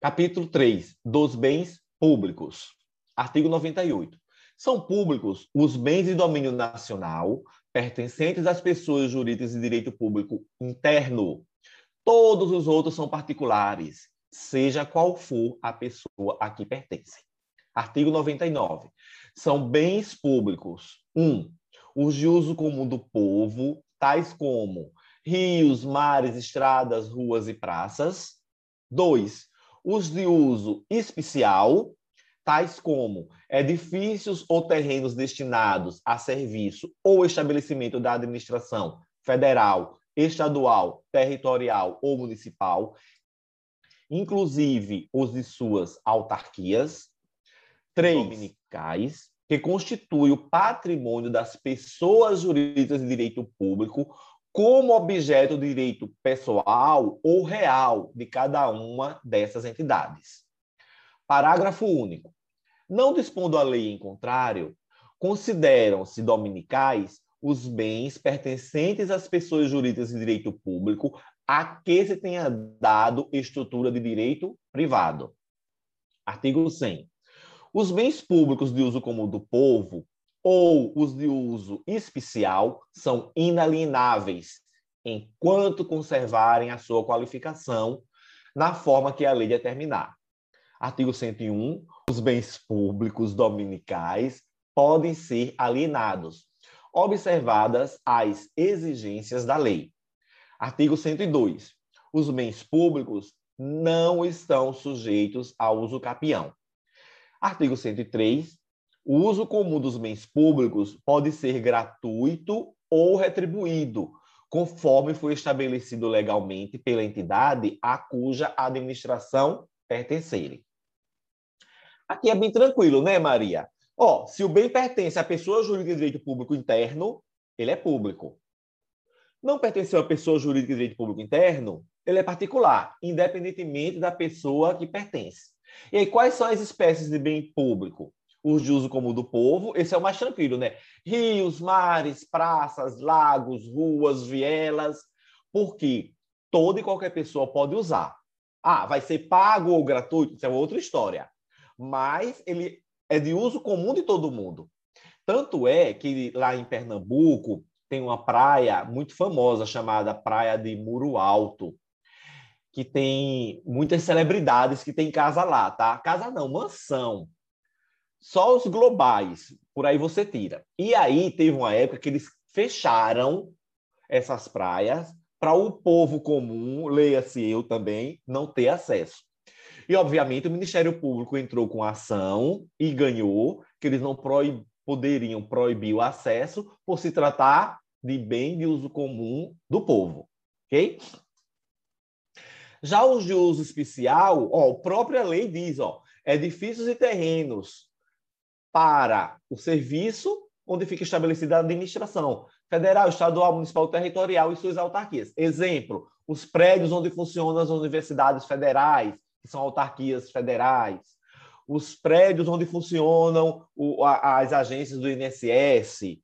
Capítulo 3. Dos bens públicos. Artigo 98. São públicos os bens de domínio nacional pertencentes às pessoas jurídicas de direito público interno. Todos os outros são particulares, seja qual for a pessoa a que pertence. Artigo 99. São bens públicos. 1. Um, os de uso comum do povo, tais como rios, mares, estradas, ruas e praças. 2. Os de uso especial, tais como edifícios ou terrenos destinados a serviço ou estabelecimento da administração federal, estadual, territorial ou municipal, inclusive os de suas autarquias. Três, dominicais, que constitui o patrimônio das pessoas jurídicas de direito público como objeto de direito pessoal ou real de cada uma dessas entidades. Parágrafo único. Não dispondo a lei em contrário, consideram-se dominicais os bens pertencentes às pessoas jurídicas de direito público a que se tenha dado estrutura de direito privado. Artigo 100. Os bens públicos de uso comum do povo ou os de uso especial são inalienáveis enquanto conservarem a sua qualificação na forma que a lei determinar. Artigo 101. Os bens públicos dominicais podem ser alienados, observadas as exigências da lei. Artigo 102. Os bens públicos não estão sujeitos ao uso capião. Artigo 103. O uso comum dos bens públicos pode ser gratuito ou retribuído, conforme foi estabelecido legalmente pela entidade a cuja administração pertencerem. Aqui é bem tranquilo, né, Maria? Ó, se o bem pertence à pessoa jurídica de direito público interno, ele é público. Não pertenceu à pessoa jurídica de direito público interno, ele é particular, independentemente da pessoa que pertence. E aí, quais são as espécies de bem público? Os de uso comum do povo, esse é o mais tranquilo, né? Rios, mares, praças, lagos, ruas, vielas, porque toda e qualquer pessoa pode usar. Ah, vai ser pago ou gratuito? Isso é outra história mas ele é de uso comum de todo mundo. Tanto é que lá em Pernambuco tem uma praia muito famosa chamada Praia de Muro Alto, que tem muitas celebridades que tem casa lá, tá? Casa não, mansão. Só os globais, por aí você tira. E aí teve uma época que eles fecharam essas praias para o povo comum, leia-se eu também, não ter acesso. E, obviamente, o Ministério Público entrou com ação e ganhou, que eles não proib poderiam proibir o acesso por se tratar de bem de uso comum do povo. Ok? Já os de uso especial, ó, a própria lei diz, ó, edifícios e terrenos para o serviço onde fica estabelecida a administração federal, estadual, municipal, territorial e suas autarquias. Exemplo, os prédios onde funcionam as universidades federais, que são autarquias federais, os prédios onde funcionam as agências do INSS,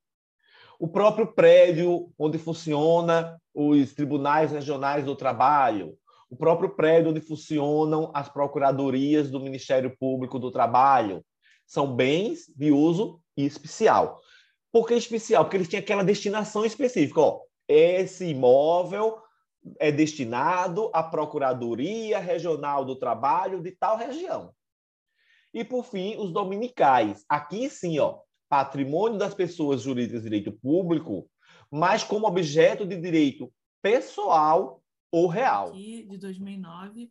o próprio prédio onde funciona os tribunais regionais do trabalho, o próprio prédio onde funcionam as procuradorias do Ministério Público do Trabalho. São bens de uso especial. Por que especial? Porque eles têm aquela destinação específica. Ó, esse imóvel é destinado à Procuradoria Regional do Trabalho de tal região. E, por fim, os dominicais. Aqui sim, ó, patrimônio das pessoas jurídicas de direito público, mas como objeto de direito pessoal ou real. Aqui, de 2009,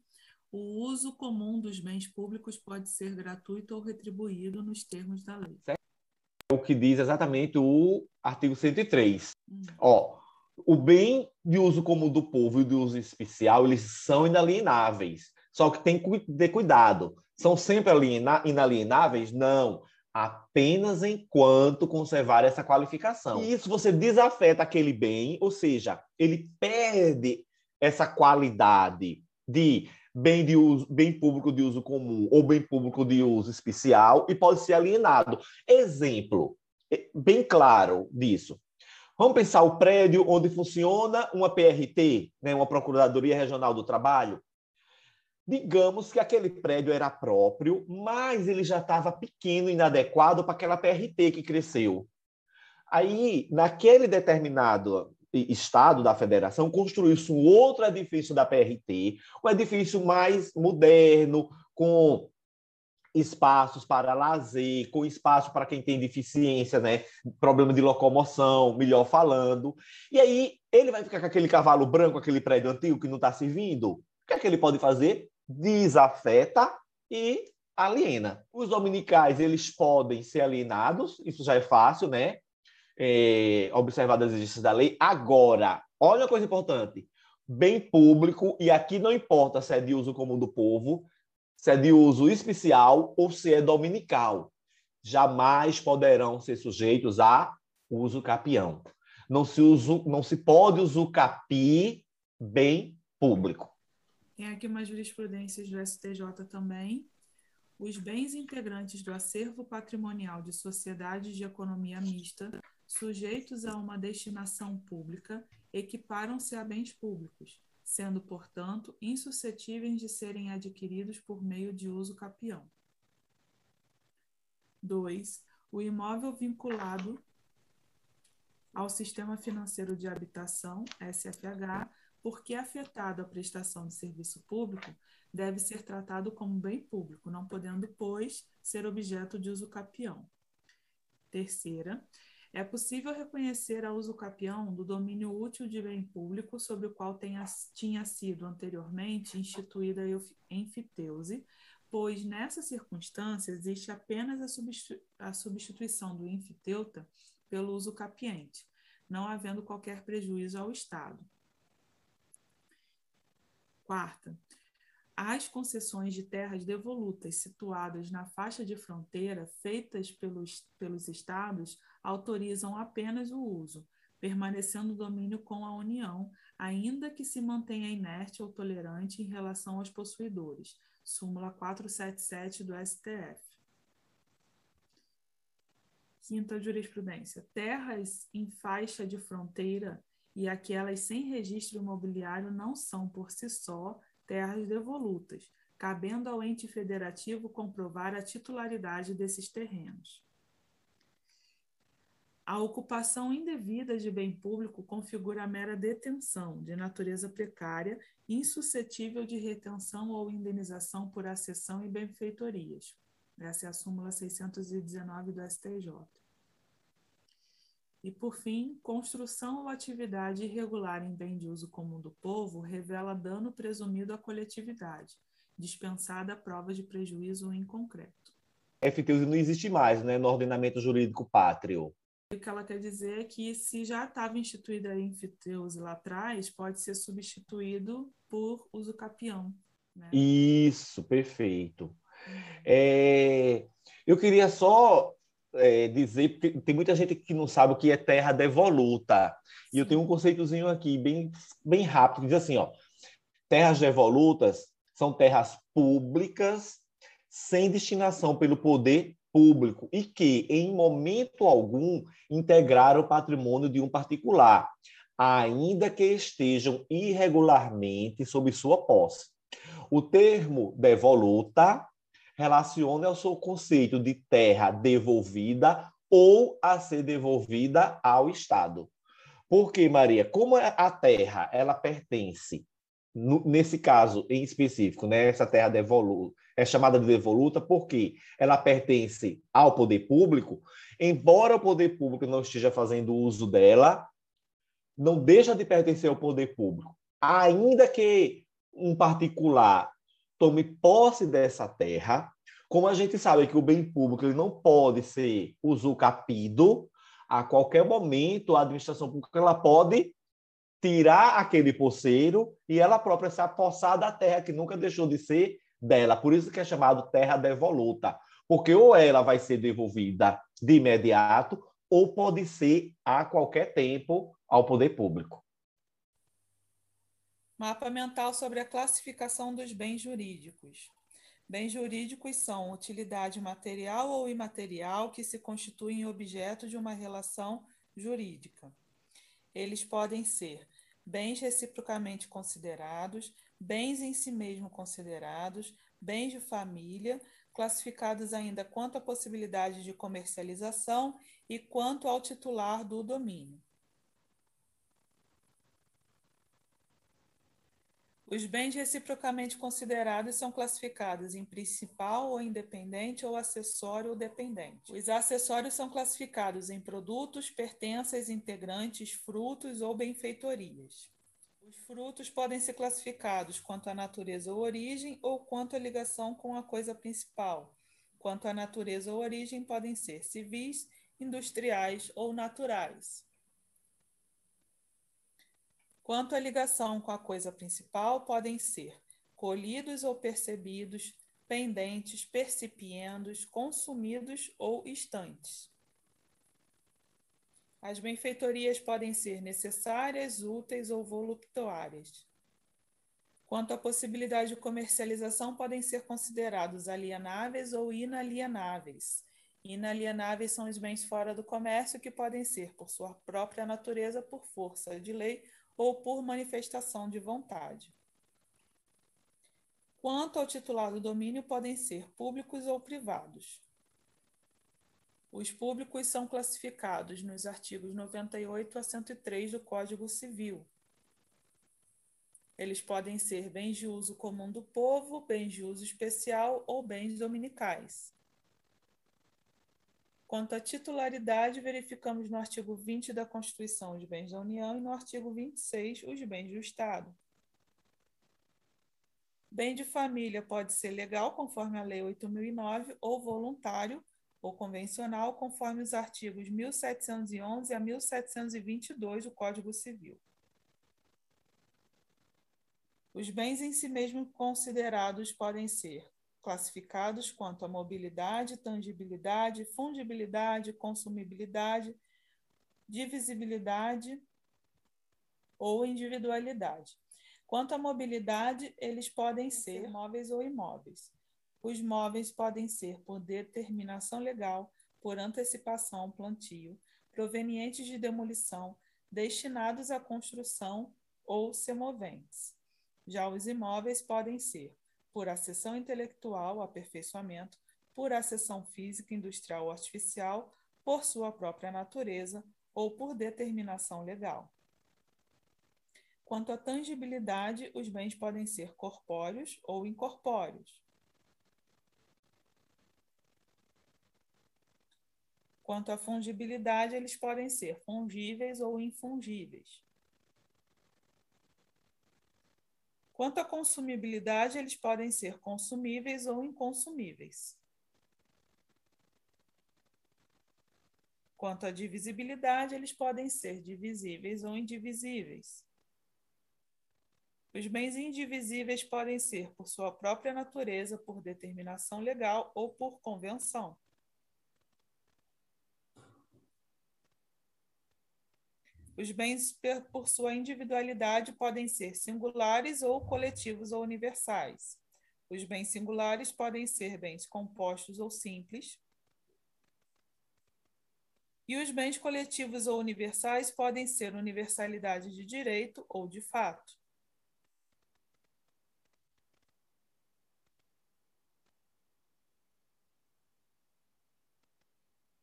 o uso comum dos bens públicos pode ser gratuito ou retribuído nos termos da lei. É o que diz exatamente o artigo 103. Hum. Ó, o bem de uso comum do povo e de uso especial, eles são inalienáveis. Só que tem que ter cuidado. São sempre inalienáveis? Não. Apenas enquanto conservar essa qualificação. E isso você desafeta aquele bem, ou seja, ele perde essa qualidade de bem de uso, bem público de uso comum ou bem público de uso especial e pode ser alienado. Exemplo bem claro disso. Vamos pensar o prédio onde funciona uma PRT, né, uma Procuradoria Regional do Trabalho. Digamos que aquele prédio era próprio, mas ele já estava pequeno inadequado para aquela PRT que cresceu. Aí, naquele determinado estado da federação, construiu-se um outro edifício da PRT, um edifício mais moderno, com espaços para lazer, com espaço para quem tem deficiência, né? Problema de locomoção, melhor falando. E aí ele vai ficar com aquele cavalo branco, aquele prédio antigo que não está servindo. O que é que ele pode fazer? Desafeta e aliena. Os dominicais, eles podem ser alienados, isso já é fácil, né? É, observado as exigências da lei. Agora, olha uma coisa importante. Bem público, e aqui não importa se é de uso comum do povo, se é de uso especial ou se é dominical. Jamais poderão ser sujeitos a uso capião. Não se, uso, não se pode usucapi bem público. Tem aqui umas jurisprudências do STJ também. Os bens integrantes do acervo patrimonial de sociedades de economia mista, sujeitos a uma destinação pública, equiparam-se a bens públicos, sendo, portanto, insuscetíveis de serem adquiridos por meio de uso capião. 2. O imóvel vinculado ao Sistema Financeiro de Habitação, SFH, porque afetado a prestação de serviço público, deve ser tratado como bem público, não podendo, pois, ser objeto de uso capião. Terceira, é possível reconhecer a uso capião do domínio útil de bem público sobre o qual tenha, tinha sido anteriormente instituída a enfiteuse, pois nessa circunstância existe apenas a, substitu a substituição do enfiteuta pelo uso capiente, não havendo qualquer prejuízo ao Estado. Quarta, as concessões de terras devolutas situadas na faixa de fronteira feitas pelos, pelos estados autorizam apenas o uso, permanecendo o domínio com a União, ainda que se mantenha inerte ou tolerante em relação aos possuidores. Súmula 477 do STF. Quinta jurisprudência. Terras em faixa de fronteira e aquelas sem registro imobiliário não são, por si só, terras devolutas, cabendo ao ente federativo comprovar a titularidade desses terrenos. A ocupação indevida de bem público configura a mera detenção, de natureza precária, insuscetível de retenção ou indenização por acessão e benfeitorias. Essa é a súmula 619 do STJ. E, por fim, construção ou atividade irregular em bem de uso comum do povo revela dano presumido à coletividade, dispensada a prova de prejuízo em concreto. FTUS não existe mais né, no ordenamento jurídico pátrio. O que ela quer dizer é que, se já estava instituída a enfiteuse lá atrás, pode ser substituído por uso capião. Né? Isso, perfeito. Uhum. É, eu queria só é, dizer, porque tem muita gente que não sabe o que é terra devoluta. E eu tenho um conceitozinho aqui, bem, bem rápido, que diz assim, ó, terras devolutas são terras públicas sem destinação pelo poder público e que, em momento algum, integraram o patrimônio de um particular, ainda que estejam irregularmente sob sua posse. O termo devoluta relaciona ao seu conceito de terra devolvida ou a ser devolvida ao Estado. Porque, Maria, como a terra ela pertence, nesse caso em específico, né, essa terra devoluta, é chamada de devoluta porque ela pertence ao poder público, embora o poder público não esteja fazendo uso dela, não deixa de pertencer ao poder público. Ainda que um particular tome posse dessa terra, como a gente sabe que o bem público ele não pode ser usucapido, a qualquer momento a administração pública ela pode tirar aquele poceiro e ela própria se apossar da terra que nunca deixou de ser dela. Por isso que é chamado terra devoluta, porque ou ela vai ser devolvida de imediato ou pode ser a qualquer tempo ao poder público. Mapa mental sobre a classificação dos bens jurídicos. Bens jurídicos são utilidade material ou imaterial que se constituem objeto de uma relação jurídica. Eles podem ser bens reciprocamente considerados, bens em si mesmo considerados, bens de família, classificados ainda quanto à possibilidade de comercialização e quanto ao titular do domínio. Os bens reciprocamente considerados são classificados em principal ou independente ou acessório ou dependente. Os acessórios são classificados em produtos, pertenças, integrantes, frutos ou benfeitorias. Os frutos podem ser classificados quanto à natureza ou origem ou quanto à ligação com a coisa principal. Quanto à natureza ou origem, podem ser civis, industriais ou naturais. Quanto à ligação com a coisa principal, podem ser colhidos ou percebidos, pendentes, percipiendos, consumidos ou estantes. As benfeitorias podem ser necessárias, úteis ou voluptuárias. Quanto à possibilidade de comercialização, podem ser considerados alienáveis ou inalienáveis. Inalienáveis são os bens fora do comércio que podem ser, por sua própria natureza, por força de lei ou por manifestação de vontade. Quanto ao titular do domínio, podem ser públicos ou privados. Os públicos são classificados nos artigos 98 a 103 do Código Civil. Eles podem ser bens de uso comum do povo, bens de uso especial ou bens dominicais. Quanto à titularidade, verificamos no artigo 20 da Constituição os bens da União e no artigo 26 os bens do Estado. Bem de família pode ser legal, conforme a Lei 8.009, ou voluntário, ou convencional, conforme os artigos 1711 a 1722 do Código Civil. Os bens em si mesmo considerados podem ser classificados quanto à mobilidade, tangibilidade, fundibilidade, consumibilidade, divisibilidade ou individualidade. Quanto à mobilidade, eles podem ser móveis ou imóveis. Os móveis podem ser por determinação legal, por antecipação, plantio, provenientes de demolição, destinados à construção ou semoventes. Já os imóveis podem ser por acessão intelectual, aperfeiçoamento, por acessão física, industrial ou artificial, por sua própria natureza ou por determinação legal. Quanto à tangibilidade, os bens podem ser corpóreos ou incorpóreos. Quanto à fungibilidade, eles podem ser fungíveis ou infungíveis. Quanto à consumibilidade, eles podem ser consumíveis ou inconsumíveis. Quanto à divisibilidade, eles podem ser divisíveis ou indivisíveis. Os bens indivisíveis podem ser por sua própria natureza, por determinação legal ou por convenção. Os bens, por sua individualidade, podem ser singulares ou coletivos ou universais. Os bens singulares podem ser bens compostos ou simples. E os bens coletivos ou universais podem ser universalidade de direito ou de fato.